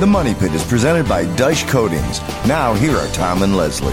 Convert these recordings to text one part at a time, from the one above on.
The Money Pit is presented by Daich Coatings. Now, here are Tom and Leslie.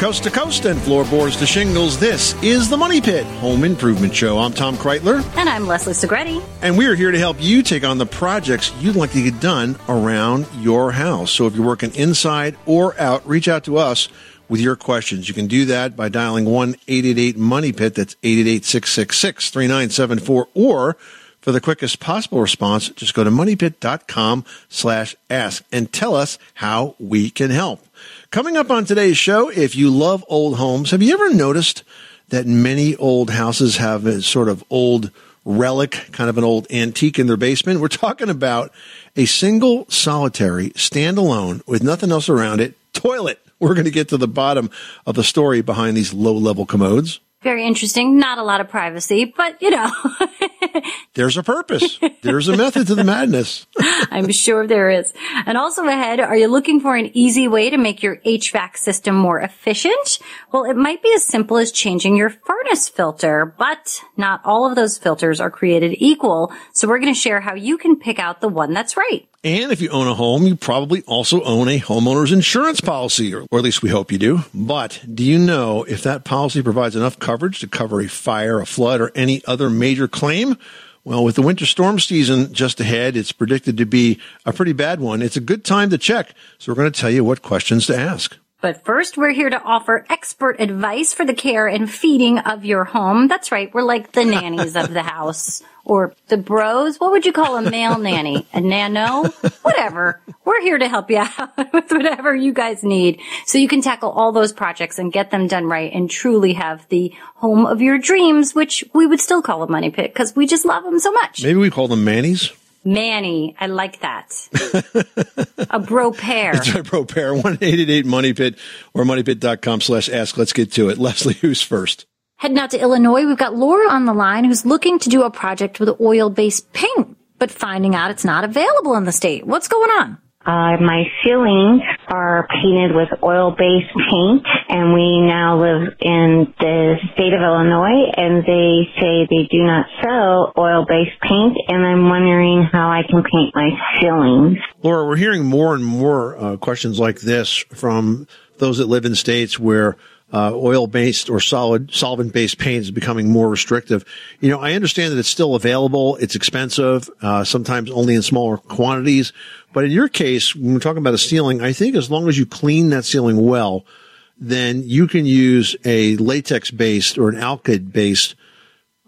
Coast to coast and floorboards to shingles, this is the Money Pit Home Improvement Show. I'm Tom Kraeutler. And I'm Leslie Segrete. And we are here to help you take on the projects you'd like to get done around your house. So if you're working inside or out, reach out to us with your questions. You can do that by dialing 1 888 Money Pit. That's 888 666 3974 or for the quickest possible response, just go to moneypit.com slash ask and tell us how we can help. Coming up on today's show, if you love old homes, have you ever noticed that many old houses have a sort of old relic, kind of an old antique in their basement? We're talking about a single solitary standalone with nothing else around it toilet. We're going to get to the bottom of the story behind these low level commodes. Very interesting. Not a lot of privacy, but you know. There's a purpose. There's a method to the madness. I'm sure there is. And also ahead, are you looking for an easy way to make your HVAC system more efficient? Well, it might be as simple as changing your furnace filter, but not all of those filters are created equal. So we're going to share how you can pick out the one that's right. And if you own a home, you probably also own a homeowner's insurance policy, or, or, at least we hope you do. But do you know if that policy provides enough coverage to cover a fire, a flood, or any other major claim? Well, with the winter storm season just ahead, it's predicted to be a pretty bad one. It's a good time to check. So we're going to tell you what questions to ask. But first, we're here to offer expert advice for the care and feeding of your home. That's right. We're like the nannies of the house or the bros. What would you call a male nanny? A nano? Whatever. We're here to help you out with whatever you guys need so you can tackle all those projects and get them done right and truly have the home of your dreams, which we would still call a money pit because we just love them so much. Maybe we call them mannies. Manny, I like that. a bro pair. It's a bro pair. 1 Money Pit or moneypit.com slash ask. Let's get to it. Leslie, who's first? Heading out to Illinois, we've got Laura on the line who's looking to do a project with oil-based paint, but finding out it's not available in the state. What's going on? Uh, my ceilings are painted with oil-based paint, and we now live in the state of Illinois, and they say they do not sell oil-based paint, and I'm wondering how I can paint my ceilings. Laura, we're hearing more and more uh, questions like this from those that live in states where uh, oil-based or solid solvent-based paint is becoming more restrictive. You know, I understand that it's still available. It's expensive, uh, sometimes only in smaller quantities. But in your case, when we're talking about a ceiling, I think as long as you clean that ceiling well, then you can use a latex-based or an alkyd-based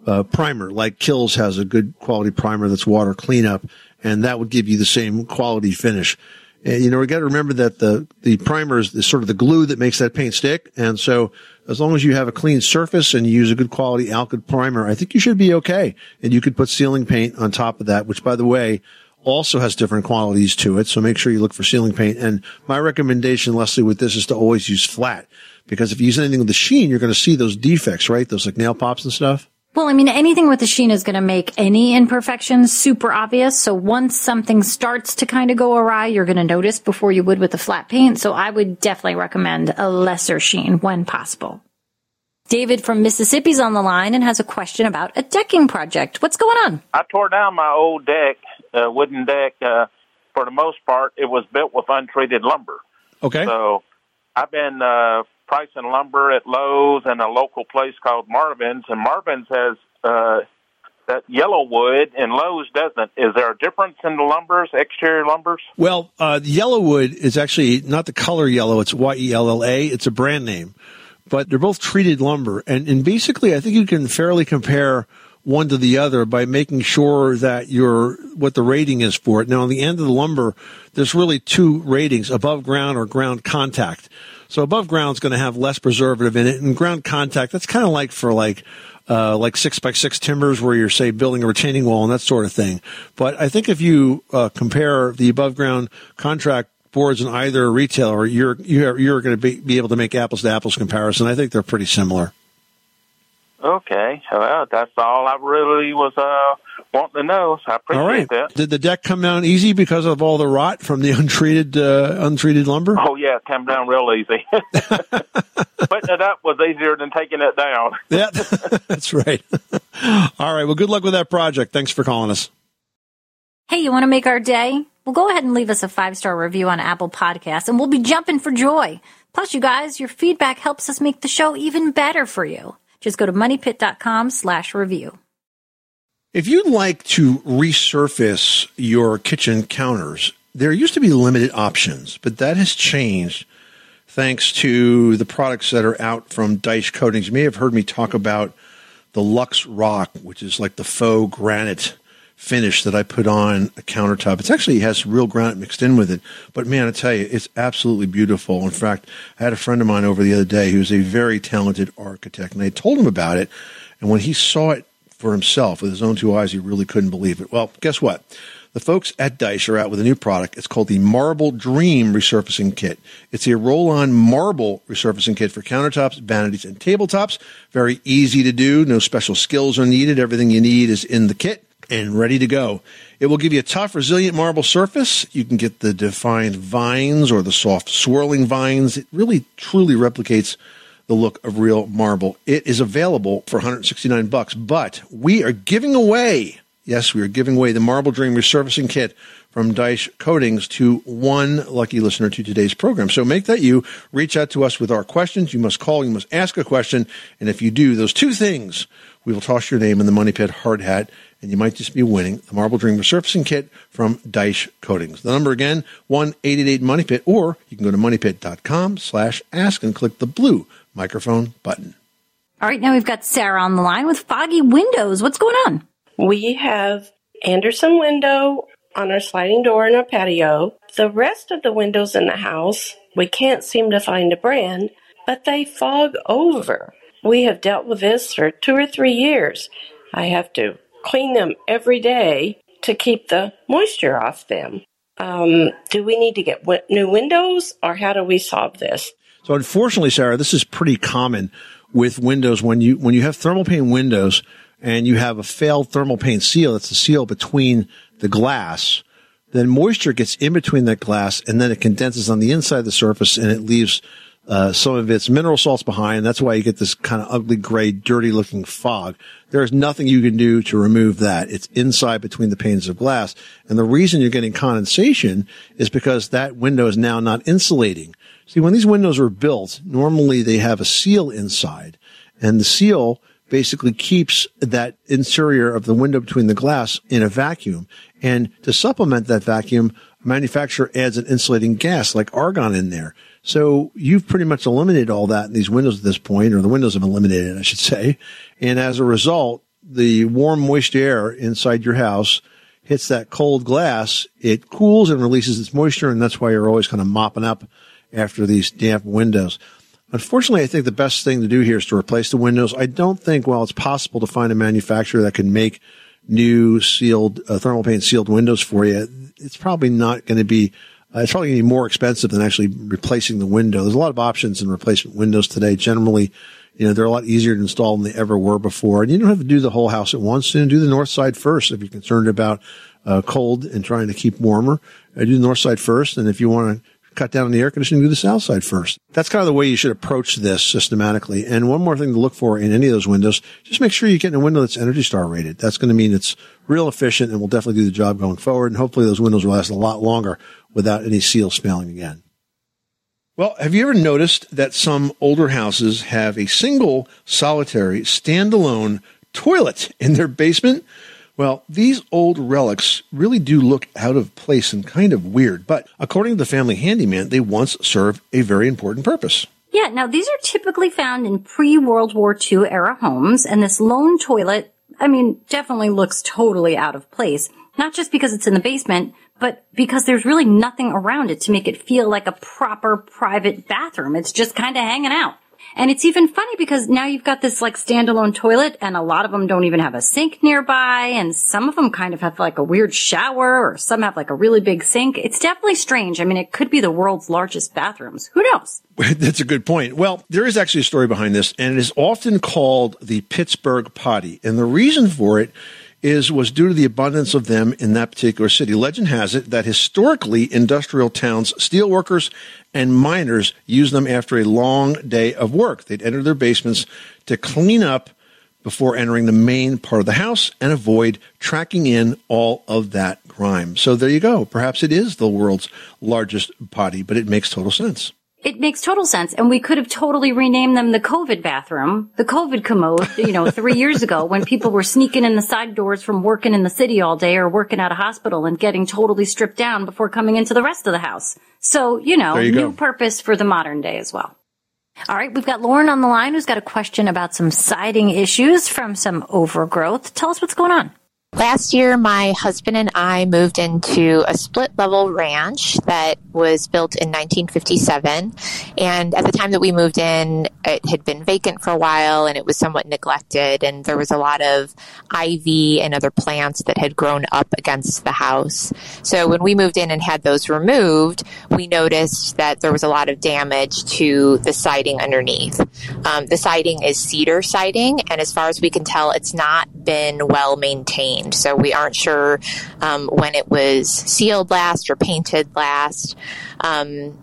uh, primer. Like Kilz has a good quality primer that's water cleanup, and that would give you the same quality finish. And, you know, we got to remember that the, the primer is, sort of the glue that makes that paint stick. And so as long as you have a clean surface and you use a good quality alkyd primer, I think you should be okay. And you could put ceiling paint on top of that, which by the way, also has different qualities to it. So make sure you look for ceiling paint. And my recommendation, Leslie, with this is to always use flat because if you use anything with the sheen, you're going to see those defects, right? Those like nail pops and stuff. Well, I mean, anything with the sheen is going to make any imperfections super obvious. So once something starts to kind of go awry, you're going to notice before you would with the flat paint. So I would definitely recommend a lesser sheen when possible. David from Mississippi's on the line and has a question about a decking project. What's going on? I tore down my old deck, uh, wooden deck. Uh, for the most part, it was built with untreated lumber. Okay. So I've been uh, pricing lumber at Lowe's and a local place called Marvin's, and Marvin's has uh, that YellaWood, and Lowe's doesn't. Is there a difference in the lumbers, exterior lumbers? Well, uh, YellaWood is actually not the color yellow; it's Y E L L A. It's a brand name, but they're both treated lumber, and and basically, I think you can fairly compare one to the other by making sure that you're what the rating is for it. Now, on the end of the lumber, there's really two ratings: above ground or ground contact. So above ground is going to have less preservative in it, and ground contact that's kind of like for like uh, like six by six timbers where you're say building a retaining wall and that sort of thing. But I think if you uh, compare the above ground contract boards in either retailer, you're you're, you're going to be, be able to make apples to apples comparison. I think they're pretty similar. Okay, well, that's all I really was uh, wanting to know. So I appreciate all right. that. Did the deck come down easy because of all the rot from the untreated uh, untreated lumber? Oh yeah, it came down real easy. Putting it up was easier than taking it down. yeah, that's right. all right. Well, good luck with that project. Thanks for calling us. Hey, you want to make our day? well, go ahead and leave us a five star review on Apple Podcasts, and we'll be jumping for joy. Plus, you guys, your feedback helps us make the show even better for you. Just go to moneypit.com slash review. If you'd like to resurface your kitchen counters, there used to be limited options, but that has changed thanks to the products that are out from Daich Coatings. You may have heard me talk about the Lux Rock, which is like the faux granite finish that I put on a countertop. It's actually it has real granite mixed in with it, but man, I tell you, it's absolutely beautiful. In fact, I had a friend of mine over the other day who's a very talented architect, and I told him about it. And when he saw it for himself with his own two eyes, he really couldn't believe it. Well, guess what? The folks at Daich are out with a new product. It's called the Marble Dream Resurfacing Kit. It's a roll-on marble resurfacing kit for countertops, vanities, and tabletops. Very easy to do. No special skills are needed. Everything you need is in the kit and ready to go. It will give you a tough, resilient marble surface. You can get the defined vines or the soft swirling vines. It really, truly replicates the look of real marble. It is available for 169 bucks, but we are giving away Yes, we are giving away the Marble Dream Resurfacing Kit from Daich Coatings to one lucky listener to today's program. So make that you. Reach out to us with our questions. You must call, you must ask a question. And if you do those two things, we will toss your name in the Money Pit hard hat, and you might just be winning the Marble Dream Resurfacing Kit from Daich Coatings. The number again, 1-888 Money Pit, or you can go to moneypit.com slash ask and click the blue microphone button. All right, now we've got Sarah on the line with Foggy Windows. What's going on? We have Anderson window on our sliding door in our patio. The rest of the windows in the house, we can't seem to find a brand, but they fog over. We have dealt with this for two or three years. I have to clean them every day to keep the moisture off them. Um, do we need to get w- new windows or how do we solve this? So unfortunately, Sarah, this is pretty common with windows when you when you have thermal pane windows and you have a failed thermal pane seal, that's the seal between the glass, then moisture gets in between that glass and then it condenses on the inside of the surface and it leaves uh, some of its mineral salts behind. That's why you get this kind of ugly, gray, dirty looking fog. There is nothing you can do to remove that. It's inside between the panes of glass. And the reason you're getting condensation is because that window is now not insulating. See, when these windows were built, normally they have a seal inside and the seal basically keeps that interior of the window between the glass in a vacuum. And to supplement that vacuum, manufacturer adds an insulating gas like argon in there. So you've pretty much eliminated all that in these windows at this point, or the windows have eliminated it, I should say. And as a result, the warm, moist air inside your house hits that cold glass. It cools and releases its moisture, and that's why you're always kind of mopping up after these damp windows. Unfortunately, I think the best thing to do here is to replace the windows. I don't think, while it's possible to find a manufacturer that can make new sealed uh, thermal pane sealed windows for you, it's probably not going to be. Uh, it's probably going to be more expensive than actually replacing the window. There's a lot of options in replacement windows today. Generally, you know, they're a lot easier to install than they ever were before. And you don't have to do the whole house at once. You do the north side first if you're concerned about uh, cold and trying to keep warmer. Uh, do the north side first, and if you want to cut down on the air conditioning, do the south side first. That's kind of the way you should approach this systematically. And one more thing to look for in any of those windows, just make sure you get in a window that's Energy Star rated. That's going to mean it's real efficient and will definitely do the job going forward. And hopefully those windows will last a lot longer without any seal spalling again. Well, have you ever noticed that some older houses have a single solitary standalone toilet in their basement? Well, these old relics really do look out of place and kind of weird, but according to the family handyman, they once served a very important purpose. Yeah, now these are typically found in pre-World War II era homes, and this lone toilet, I mean, definitely looks totally out of place. Not just because it's in the basement, but because there's really nothing around it to make it feel like a proper private bathroom. It's just kind of hanging out. And it's even funny because now you've got this like standalone toilet and a lot of them don't even have a sink nearby and some of them kind of have like a weird shower or some have like a really big sink. It's definitely strange. I mean, it could be the world's largest bathrooms. Who knows? That's a good point. Well, there is actually a story behind this and it is often called the Pittsburgh potty. And the reason for it is was due to the abundance of them in that particular city. Legend has it that historically industrial towns, steelworkers and miners used them after a long day of work. They'd enter their basements to clean up before entering the main part of the house and avoid tracking in all of that grime. So there you go. Perhaps it is the world's largest potty, but it makes total sense. It makes total sense. And we could have totally renamed them the COVID bathroom, the COVID commode, you know, three years ago when people were sneaking in the side doors from working in the city all day or working at a hospital and getting totally stripped down before coming into the rest of the house. So, you know, you new go. purpose for the modern day as well. All right, we've got Lauren on the line who's got a question about some siding issues from some overgrowth. Tell us what's going on. Last year, my husband and I moved into a split level ranch that was built in 1957. And at the time that we moved in, it had been vacant for a while and it was somewhat neglected. And there was a lot of ivy and other plants that had grown up against the house. So when we moved in and had those removed, we noticed that there was a lot of damage to the siding underneath. Um, the siding is cedar siding, and as far as we can tell, it's not been well maintained. So we aren't sure um, when it was sealed last or painted last. Um,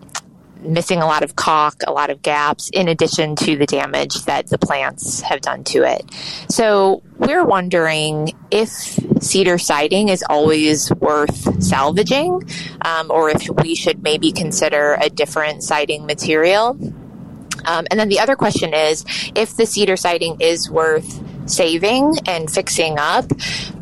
missing a lot of caulk, a lot of gaps, in addition to the damage that the plants have done to it. So we're wondering if cedar siding is always worth salvaging, um, or if we should maybe consider a different siding material. Um, and then the other question is if the cedar siding is worth saving and fixing up,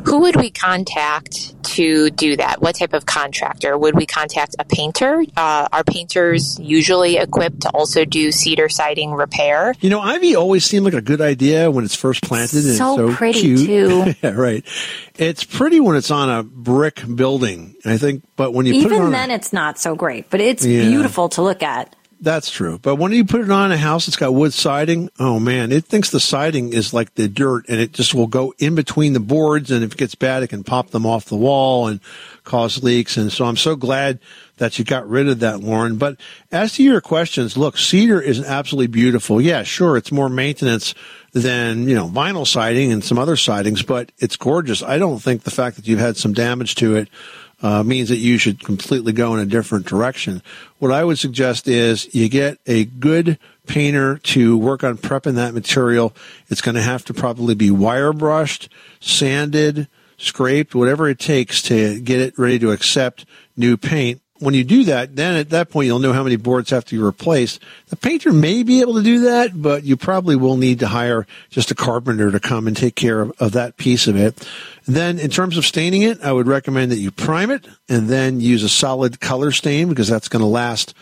who would we contact to do that? What type of contractor? Would we contact a painter? Uh, are painters usually equipped to also do cedar siding repair? You know, ivy always seemed like a good idea when it's first planted. and So it's so pretty, cute. too. yeah, right. It's pretty when it's on a brick building, I think. But when you put it Even on, then, a, it's not so great, but it's Yeah. beautiful to look at. That's true. But when you put it on a house that's got wood siding, oh man, it thinks the siding is like the dirt, and it just will go in between the boards. And if it gets bad, it can pop them off the wall and cause leaks. And so I'm so glad that you got rid of that, Lauren. But as to your questions, look, cedar is absolutely beautiful. Yeah, sure, it's more maintenance than, you know, vinyl siding and some other sidings, but it's gorgeous. I don't think the fact that you've had some damage to it uh, means that you should completely go in a different direction. What I would suggest is you get a good painter to work on prepping that material. It's going to have to probably be wire brushed, sanded, scraped, whatever it takes to get it ready to accept new paint. When you do that, then at that point you'll know how many boards have to be replaced. The painter may be able to do that, but you probably will need to hire just a carpenter to come and take care of, of that piece of it. Then in terms of staining it, I would recommend that you prime it and then use a solid color stain because that's going to last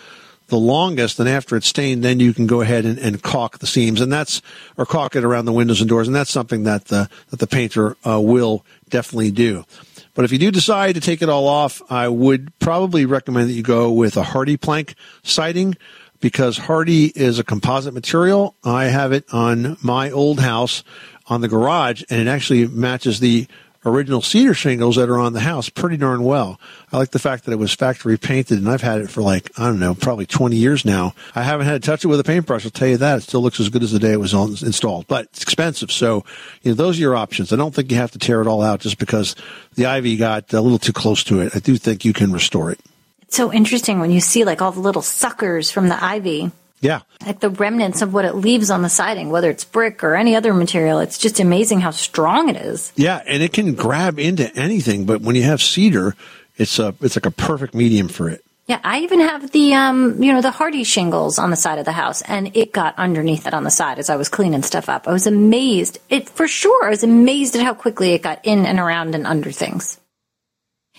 the longest. And after it's stained, then you can go ahead and, and caulk the seams and that's, or caulk it around the windows and doors. And that's something that the, that the painter uh, will definitely do. But if you do decide to take it all off, I would probably recommend that you go with a HardiePlank siding because Hardie is a composite material. I have it on my old house on the garage and it actually matches the original cedar shingles that are on the house pretty darn well. I like the fact that it was factory painted and I've had it for like, I don't know, probably 20 years now. I haven't had to touch it with a paintbrush. I'll tell you that. It still looks as good as the day it was on, installed, but it's expensive. So, you know, those are your options. I don't think you have to tear it all out just because the ivy got a little too close to it. I do think you can restore it. It's so interesting when you see like all the little suckers from the ivy, Yeah. like the remnants of what it leaves on the siding, whether it's brick or any other material. It's just amazing how strong it is. Yeah. And it can grab into anything, but when you have cedar, it's a, it's like a perfect medium for it. Yeah, I even have the um, you know, the Hardie shingles on the side of the house, and it got underneath it on the side as I was cleaning stuff up. I was amazed. It for sure. I was amazed at how quickly it got in and around and under things.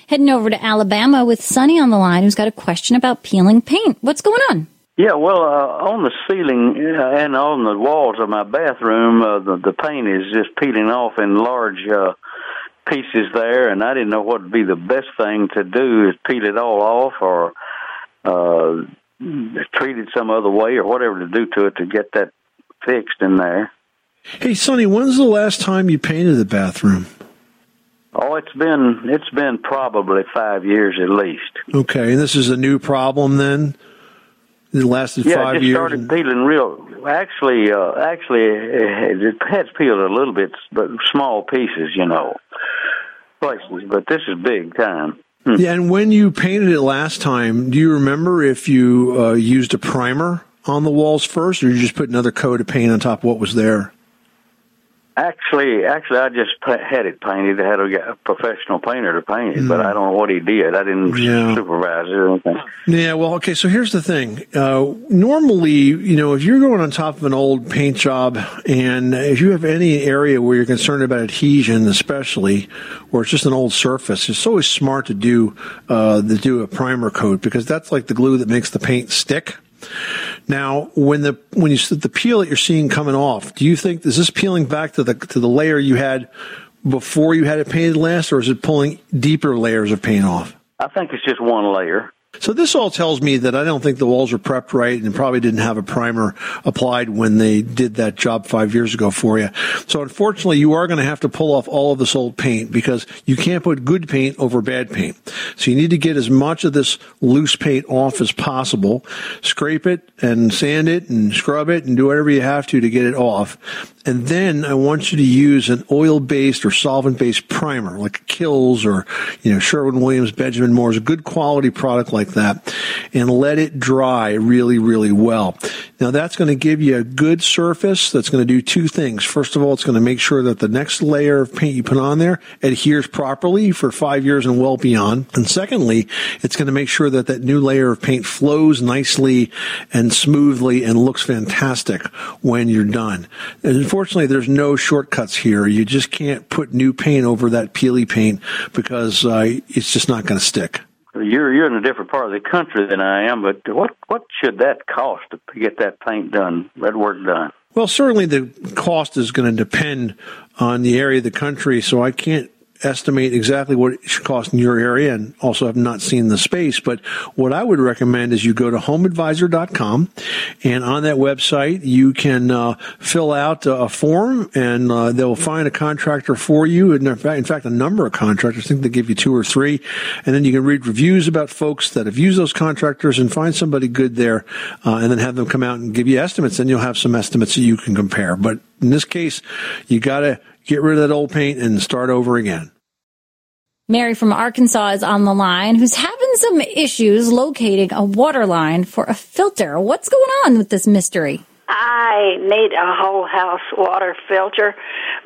Heading over to Alabama with Sonny on the line, who's got a question about peeling paint. What's going on? Yeah, well, uh, on the ceiling uh, and on the walls of my bathroom, uh, the, the paint is just peeling off in large uh, pieces there, and I didn't know what would be the best thing to do is peel it all off or uh, treat it some other way or whatever to do to it to get that fixed in there. Hey, Sonny, when's the last time you painted the bathroom? Oh, it's been it's been probably five years at least. Okay. And this is a new problem then? It lasted Yeah, five it just years. started peeling real. Actually, uh, actually, it, has peeled a little bit, but small pieces, you know, places. But this is big time. Yeah, and when you painted it last time, do you remember if you uh, used a primer on the walls first, or you just put another coat of paint on top of what was there? Actually, actually, I just had it painted. I had a, a professional painter to paint it, but Mm. I don't know what he did. I didn't Yeah. supervise it or anything. Yeah, well, okay. So here's the thing. Uh, normally, you know, if you're going on top of an old paint job, and if you have any area where you're concerned about adhesion, especially, or it's just an old surface, it's always smart to do uh, to do a primer coat because that's like the glue that makes the paint stick. Now, when the when you the peel that you're seeing coming off, do you think is this peeling back to the to the layer you had before you had it painted last, or is it pulling deeper layers of paint off? I think it's just one layer. So this all tells me that I don't think the walls were prepped right and probably didn't have a primer applied when they did that job five years ago for you. So unfortunately, you are going to have to pull off all of this old paint because you can't put good paint over bad paint. So you need to get as much of this loose paint off as possible, scrape it and sand it and scrub it and do whatever you have to to get it off. And then I want you to use an oil-based or solvent-based primer, like Kilz or, you know, Sherwin-Williams, Benjamin Moore's, a good quality product like that, and let it dry really, really well. Now that's going to give you a good surface that's going to do two things. First of all, it's going to make sure that the next layer of paint you put on there adheres properly for five years and well beyond. And secondly, it's going to make sure that that new layer of paint flows nicely and smoothly and looks fantastic when you're done. And unfortunately, there's no shortcuts here. You just can't put new paint over that peely paint because uh, it's just not going to stick. You're you're in a different part of the country than I am, but what what should that cost to get that paint done, that work done? Well, certainly the cost is going to depend on the area of the country, so I can't estimate exactly what it should cost in your area and also have not seen the space. But what I would recommend is you go to homeadvisor.com and on that website you can uh, fill out a form and uh, they'll find a contractor for you. And in fact, in fact, a number of contractors, I think they give you two or three. And then you can read reviews about folks that have used those contractors and find somebody good there uh, and then have them come out and give you estimates. And you'll have some estimates that you can compare. But in this case, you got to get rid of that old paint and start over again. Mary from Arkansas is on the line who's having some issues locating a water line for a filter. What's going on with this mystery? I need a whole house water filter,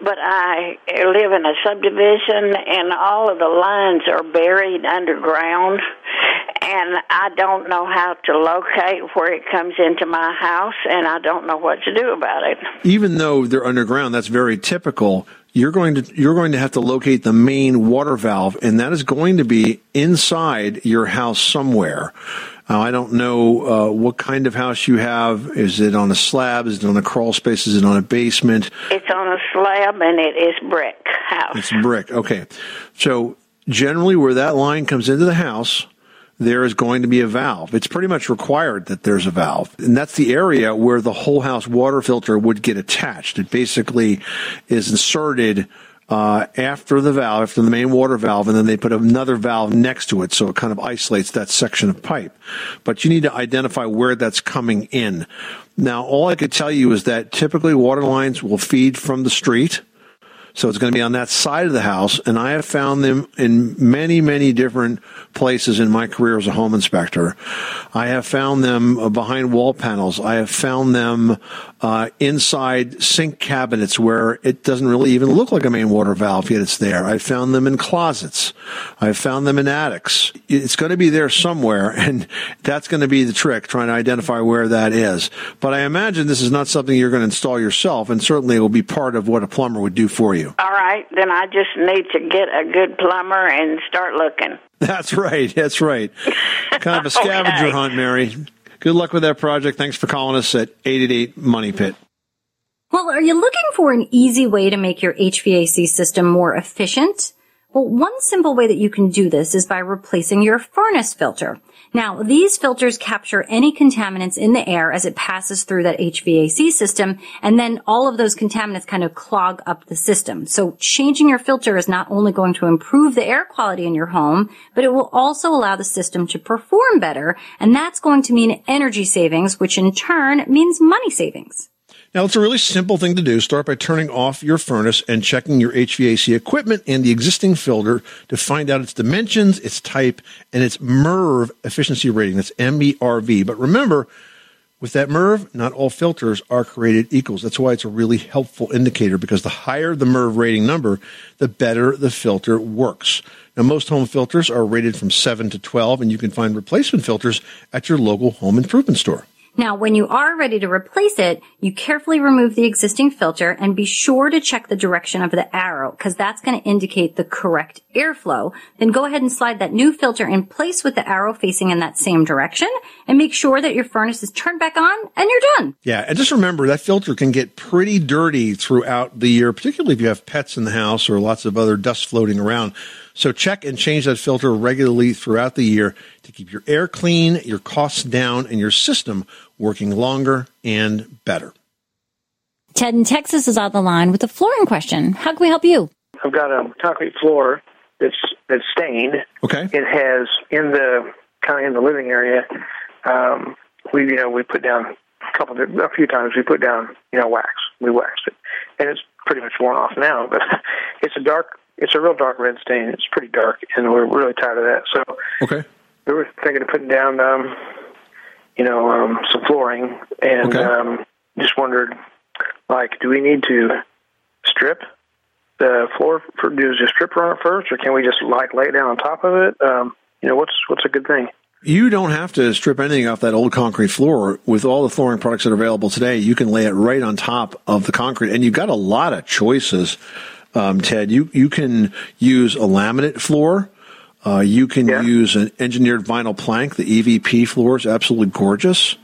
but I live in a subdivision and all of the lines are buried underground and I don't know how to locate where it comes into my house and I don't know what to do about it. Even though they're underground, that's very typical. You're going to you're going to have to locate the main water valve, and that is going to be inside your house somewhere. Uh, I don't know uh, what kind of house you have. Is it on a slab? Is it on a crawl space? Is it on a basement? It's on a slab and it is brick house. It's brick. Okay. So generally where that line comes into the house, there is going to be a valve. It's pretty much required that there's a valve. And that's the area where the whole house water filter would get attached. It basically is inserted uh, after the valve, after the main water valve, and then they put another valve next to it, so it kind of isolates that section of pipe. But you need to identify where that's coming in. Now, all I could tell you is that typically water lines will feed from the street. So it's going to be on that side of the house. And I have found them in many, many different places in my career as a home inspector. I have found them behind wall panels. I have found them uh, inside sink cabinets where it doesn't really even look like a main water valve, yet it's there. I've found them in closets. I've found them in attics. It's going to be there somewhere, and that's going to be the trick, trying to identify where that is. But I imagine this is not something you're going to install yourself, and certainly it will be part of what a plumber would do for you. All right, then I just need to get a good plumber and start looking. That's right. That's right. Kind of a scavenger Okay. hunt, Mary. Good luck with that project. Thanks for calling us at 888 Money Pit. Well, are you looking for an easy way to make your HVAC system more efficient? Well, one simple way that you can do this is by replacing your furnace filter. Now, these filters capture any contaminants in the air as it passes through that HVAC system, and then all of those contaminants kind of clog up the system. So changing your filter is not only going to improve the air quality in your home, but it will also allow the system to perform better, and that's going to mean energy savings, which in turn means money savings. Now, it's a really simple thing to do. Start by turning off your furnace and checking your HVAC equipment and the existing filter to find out its dimensions, its type, and its MERV efficiency rating. That's M-E-R-V. But remember, With that MERV, not all filters are created equals. That's why it's a really helpful indicator because the higher the MERV rating number, the better the filter works. Now, most home filters are rated from 7 to 12, and you can find replacement filters at your local home improvement store. Now, when you are ready to replace it, you carefully remove the existing filter and be sure to check the direction of the arrow because that's going to indicate the correct airflow. Then go ahead and slide that new filter in place with the arrow facing in that same direction and make sure that your furnace is turned back on and you're done. Yeah, and just remember that filter can get pretty dirty throughout the year, particularly if you have pets in the house or lots of other dust floating around. So check and change that filter regularly throughout the year to keep your air clean, your costs down, and your system working longer and better. Ted in Texas is on the line with a flooring question. How can we help you? I've got a concrete floor that's that's stained. Okay. It has in the kind of in the living area. Um, we you know we put down a couple of, a few times we put down you know wax. We waxed it, and it's pretty much worn off now. But it's a dark it's a real dark red stain. It's pretty dark, and we're really tired of that. So Okay. we were thinking of putting down, um, you know, um, some flooring, and Okay. um, just wondered, like, do we need to strip the floor? For, do just strip on it first, or can we just like lay it down on top of it? Um, you know, what's what's a good thing? You don't have to strip anything off that old concrete floor. With all the flooring products that are available today, you can lay it right on top of the concrete, and you've got a lot of choices. Um, Ted, you you can use a laminate floor. Uh, you can use an engineered vinyl plank. The EVP floor is absolutely gorgeous.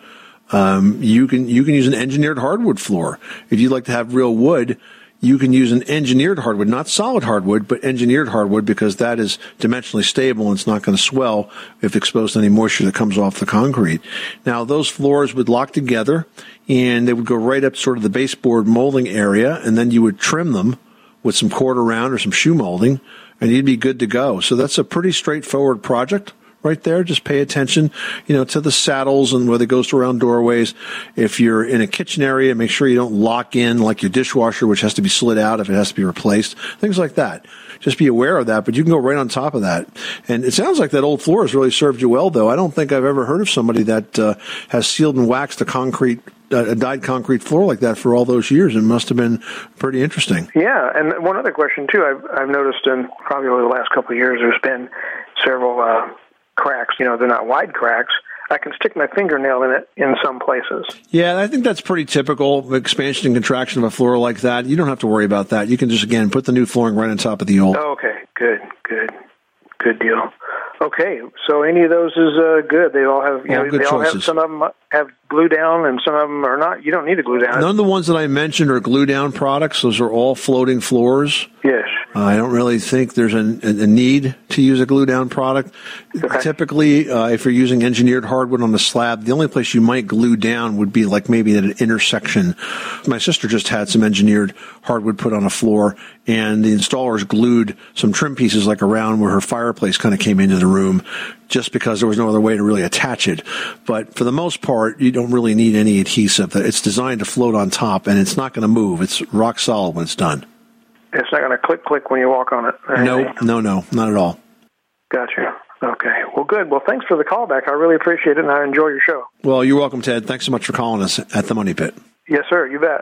Um, you can you can use an engineered hardwood floor. If you'd like to have real wood, you can use an engineered hardwood, not solid hardwood, but engineered hardwood because that is dimensionally stable and it's not going to swell if exposed to any moisture that comes off the concrete. Now, those floors would lock together and they would go right up sort of the baseboard molding area and then you would trim them with some quarter round or some shoe molding and you'd be good to go. So that's a pretty straightforward project right there. Just pay attention, you know, to the saddles and where they goes around doorways. If you're in a kitchen area, make sure you don't lock in like your dishwasher, which has to be slid out if it has to be replaced. Things like that. Just be aware of that, but you can go right on top of that. And it sounds like that old floor has really served you well, though. I don't think I've ever heard of somebody that uh, has sealed and waxed a concrete, a dyed concrete floor like that for all those years. It must have been pretty interesting. Yeah, and one other question too. I've I've noticed in probably over the last couple of years, there's been several uh, cracks. You know, they're not wide cracks. I can stick my fingernail in it in some places. Yeah, I think that's pretty typical expansion and contraction of a floor like that. You don't have to worry about that. You can just again put the new flooring right on top of the old. Oh, okay, good, good, good deal. Okay, so any of those is uh, good. They all have, you All know, good they all have. choices. Some of them have glue down, and some of them are not. You don't need a glue down. None of the ones that I mentioned are glue down products. Those are all floating floors. Yes. Uh, I don't really think there's a, a need to use a glue down product. Typically, uh, if you're using engineered hardwood on the slab, the only place you might glue down would be like maybe at an intersection. My sister just had some engineered hardwood put on a floor, and the installers glued some trim pieces like around where her fireplace kind of came into the room, just because there was no other way to really attach it. But for the most part, you don't really need any adhesive. It's designed to float on top, and it's not going to move. It's rock solid when it's done. It's not going to click click when you walk on it. No, anything. no, no, not at all. Gotcha. Okay. Well, good. Well, thanks for the call back. I really appreciate it, and I enjoy your show. Well, you're welcome, Ted. Thanks so much for calling us at the Money Pit. Yes, sir. You bet.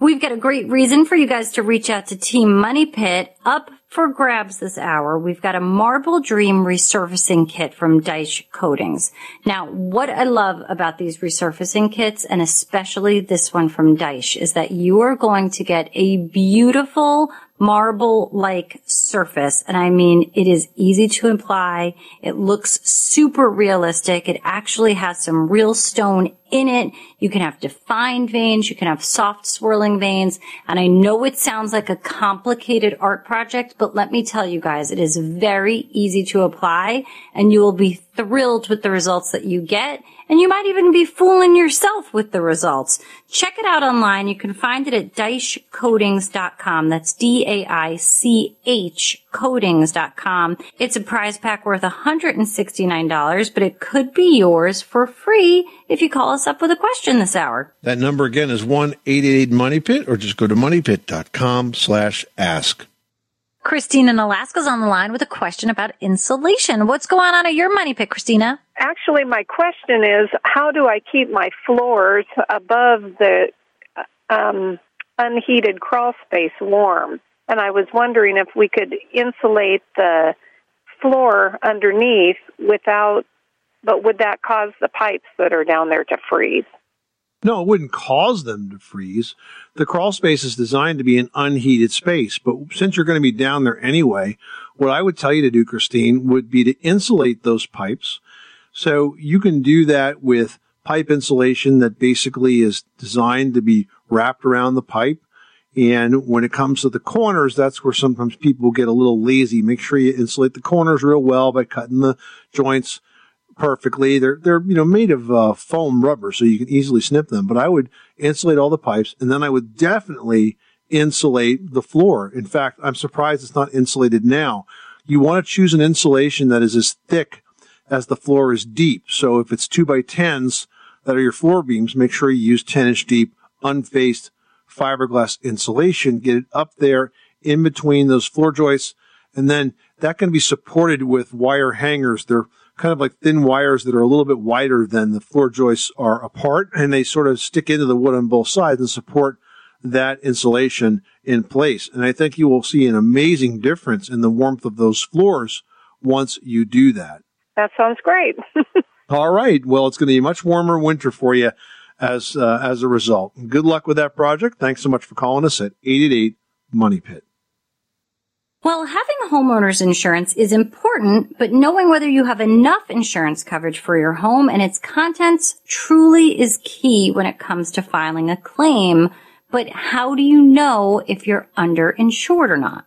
We've got a great reason for you guys to reach out to Team Money Pit. Up for grabs this hour, we've got a Marble Dream resurfacing kit from Daich Coatings. Now, what I love about these resurfacing kits, and especially this one from Daich, is that you are going to get a beautiful marble-like surface. And I mean, it is easy to apply. It looks super realistic. It actually has some real stone in it. You can have defined veins. You can have soft swirling veins. And I know it sounds like a complicated art project, but let me tell you guys, it is very easy to apply and you will be thrilled with the results that you get. And you might even be fooling yourself with the results. Check it out online. You can find it at daichcoatings.com. That's D-A-I-C-H coatings.com. It's a prize pack worth $169, but it could be yours for free if you call us up with a question this hour. That number again is one eight eight eight Money Pit, or just go to moneypit.com slash ask. Christine in Alaska's on the line with a question about insulation. What's going on at your money pit, Christina? Actually, my question is how do I keep my floors above the um, unheated crawl space warm? And I was wondering if we could insulate the floor underneath without, but would that cause the pipes that are down there to freeze? No, it wouldn't cause them to freeze. The crawl space is designed to be an unheated space, but since you're going to be down there anyway, what I would tell you to do, Christine, would be to insulate those pipes. So you can do that with pipe insulation that basically is designed to be wrapped around the pipe. And when it comes to the corners, that's where sometimes people get a little lazy. Make sure you insulate the corners real well by cutting the joints perfectly. They're they're you know made of uh, foam rubber, so you can easily snip them. But I would insulate all the pipes, and then I would definitely insulate the floor. In fact, I'm surprised it's not insulated now. You want to choose an insulation that is as thick as the floor is deep. So if it's two by tens that are your floor beams, make sure you use 10 inch deep unfaced fiberglass insulation. Get it up there in between those floor joists. And then that can be supported with wire hangers. They're kind of like thin wires that are a little bit wider than the floor joists are apart, and they sort of stick into the wood on both sides and support that insulation in place. And I think you will see an amazing difference in the warmth of those floors once you do that. That sounds great. All right. Well, it's going to be a much warmer winter for you as uh, as a result. Good luck with that project. Thanks so much for calling us at 888 Money Pit. Well, having homeowners insurance is important, but knowing whether you have enough insurance coverage for your home and its contents truly is key when it comes to filing a claim. But how do you know if you're underinsured or not?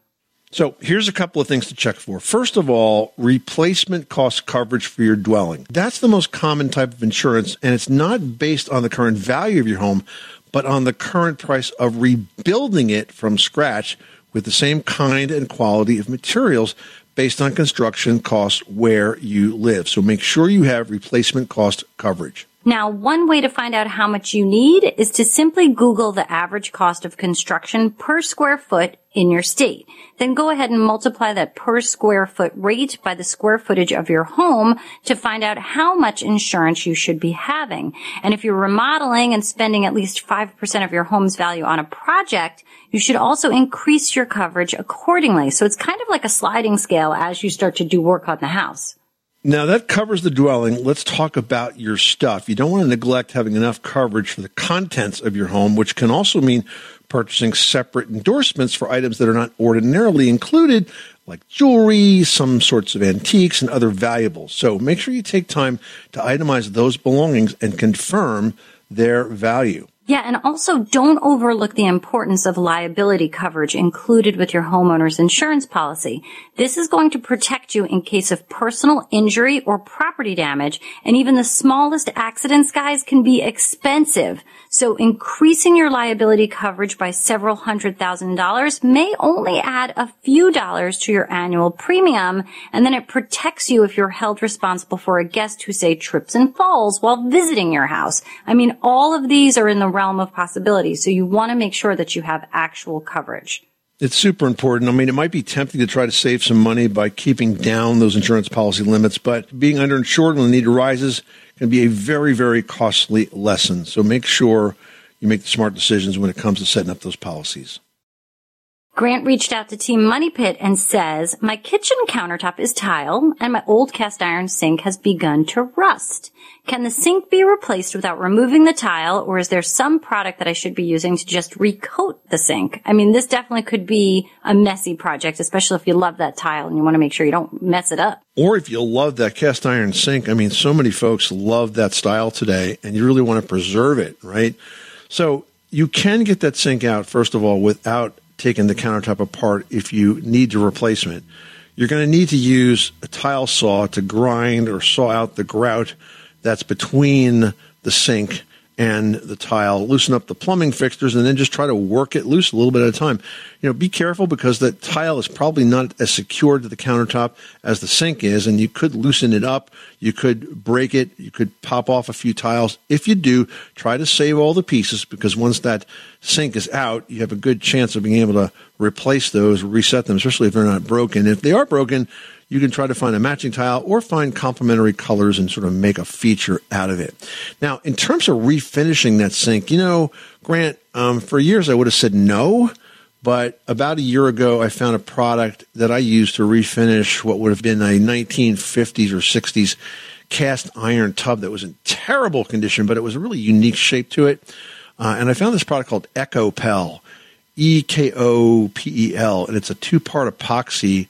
So here's a couple of things to check for. First of all, replacement cost coverage for your dwelling. That's the most common type of insurance, and it's not based on the current value of your home, but on the current price of rebuilding it from scratch with the same kind and quality of materials based on construction costs where you live. So make sure you have replacement cost coverage. Now, one way to find out how much you need is to simply Google the average cost of construction per square foot in your state. Then go ahead and multiply that per square foot rate by the square footage of your home to find out how much insurance you should be having. And if you're remodeling and spending at least 5% of your home's value on a project, you should also increase your coverage accordingly. So it's kind of like a sliding scale as you start to do work on the house. Now that covers the dwelling. Let's talk about your stuff. You don't want to neglect having enough coverage for the contents of your home, which can also mean purchasing separate endorsements for items that are not ordinarily included, like jewelry, some sorts of antiques, and other valuables. So make sure you take time to itemize those belongings and confirm their value. Yeah, and also don't overlook the importance of liability coverage included with your homeowner's insurance policy. This is going to protect you in case of personal injury or property damage, and even the smallest accidents, guys, can be expensive. So increasing your liability coverage by several hundred thousand dollars may only add a few dollars to your annual premium, and then it protects you if you're held responsible for a guest who say trips and falls while visiting your house. I mean, all of these are in the realm of possibility. So you want to make sure that you have actual coverage. It's super important. I mean, it might be tempting to try to save some money by keeping down those insurance policy limits, but being underinsured when the need arises can be a very, very costly lesson. So make sure you make the smart decisions when it comes to setting up those policies. Grant reached out to Team Money Pit and says, My kitchen countertop is tile and my old cast iron sink has begun to rust. Can the sink be replaced without removing the tile or is there some product that I should be using to just recoat the sink? I mean, this definitely could be a messy project, especially if you love that tile and you want to make sure you don't mess it up. Or if you love that cast iron sink, I mean, so many folks love that style today and you really want to preserve it, right? So you can get that sink out, first of all, without taking the countertop apart if you need to replacement. You're going to need to use a tile saw to grind or saw out the grout that's between the sink and the tile, loosen up the plumbing fixtures, and then just try to work it loose a little bit at a time. You know, be careful because the tile is probably not as secure to the countertop as the sink is, and you could loosen it up. You could break it. You could pop off a few tiles. If you do, try to save all the pieces because once that sink is out, you have a good chance of being able to replace those, reset them, especially if they're not broken. If they are broken, you can try to find a matching tile or find complementary colors and sort of make a feature out of it. Now, in terms of refinishing that sink, you know, Grant, um, for years I would have said no, but about a year ago I found a product that I used to refinish what would have been a 1950s or 60s cast iron tub that was in terrible condition, but it was a really unique shape to it. Uh, and I found this product called Ekopel, E K O P E L, and it's a two part epoxy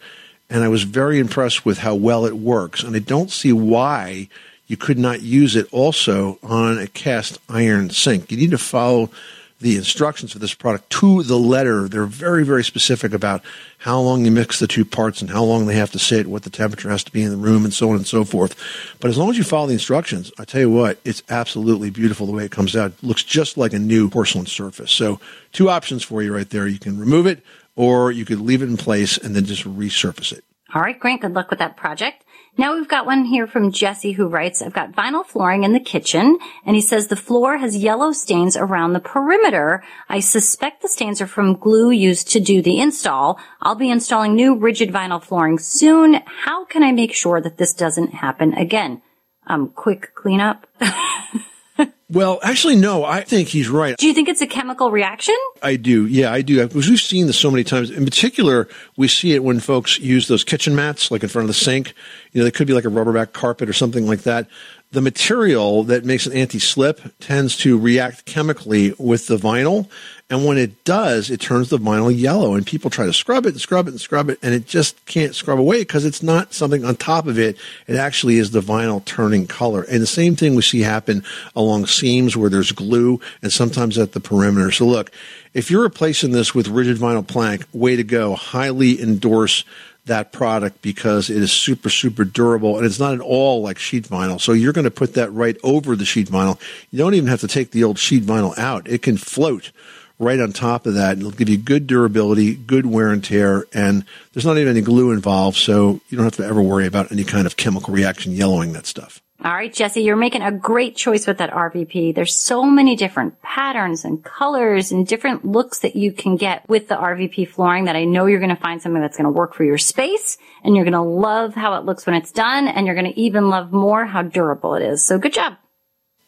and I was very impressed with how well it works. And I don't see why you could not use it also on a cast iron sink. You need to follow the instructions for this product to the letter. They're very, very specific about how long you mix the two parts and how long they have to sit, what the temperature has to be in the room, and so on and so forth. But as long as you follow the instructions, I tell you what, it's absolutely beautiful the way it comes out. It looks just like a new porcelain surface. So, two options for you right there. You can remove it or you could leave it in place and then just resurface it. All right, Grant, good luck with that project. Now we've got one here from Jesse who writes, I've got vinyl flooring in the kitchen and he says the floor has yellow stains around the perimeter. I suspect the stains are from glue used to do the install. I'll be installing new rigid vinyl flooring soon. How can I make sure that this doesn't happen again? Um, quick cleanup. Well, actually, no. I think he's right. Do you think it's a chemical reaction? I do. Yeah, I do. Because we've seen this so many times. In particular, we see it when folks use those kitchen mats, like in front of the sink. You know, they could be like a rubberback carpet or something like that the material that makes an anti-slip tends to react chemically with the vinyl. And when it does, it turns the vinyl yellow and people try to scrub it and scrub it and scrub it and it just can't scrub away because it's not something on top of it. It actually is the vinyl turning color. And the same thing we see happen along seams where there's glue and sometimes at the perimeter. So look, if you're replacing this with rigid vinyl plank, way to go. Highly endorse that product because it is super, super durable and it's not at all like sheet vinyl. So you're going to put that right over the sheet vinyl. You don't even have to take the old sheet vinyl out. It can float right on top of that. And it'll give you good durability, good wear and tear, and there's not even any glue involved. So you don't have to ever worry about any kind of chemical reaction yellowing that stuff. All right, Jesse, you're making a great choice with that RVP. There's so many different patterns and colors and different looks that you can get with the RVP flooring that I know you're going to find something that's going to work for your space and you're going to love how it looks when it's done and you're going to even love more how durable it is. So good job.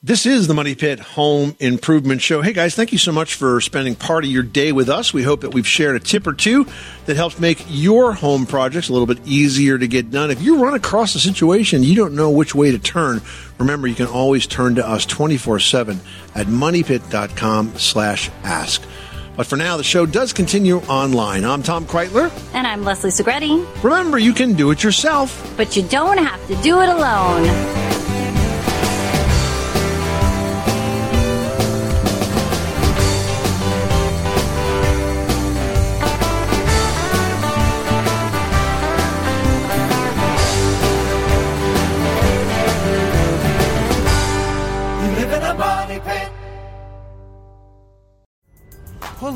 This is the Money Pit Home Improvement Show. Hey guys, thank you so much for spending part of your day with us. We hope that we've shared a tip or two that helps make your home projects a little bit easier to get done. If you run across a situation you don't know which way to turn, remember you can always turn to us 24-7 at moneypit.com slash ask. But for now, the show does continue online. I'm Tom Kraeutler. And I'm Leslie Segrete. Remember, you can do it yourself. But you don't have to do it alone.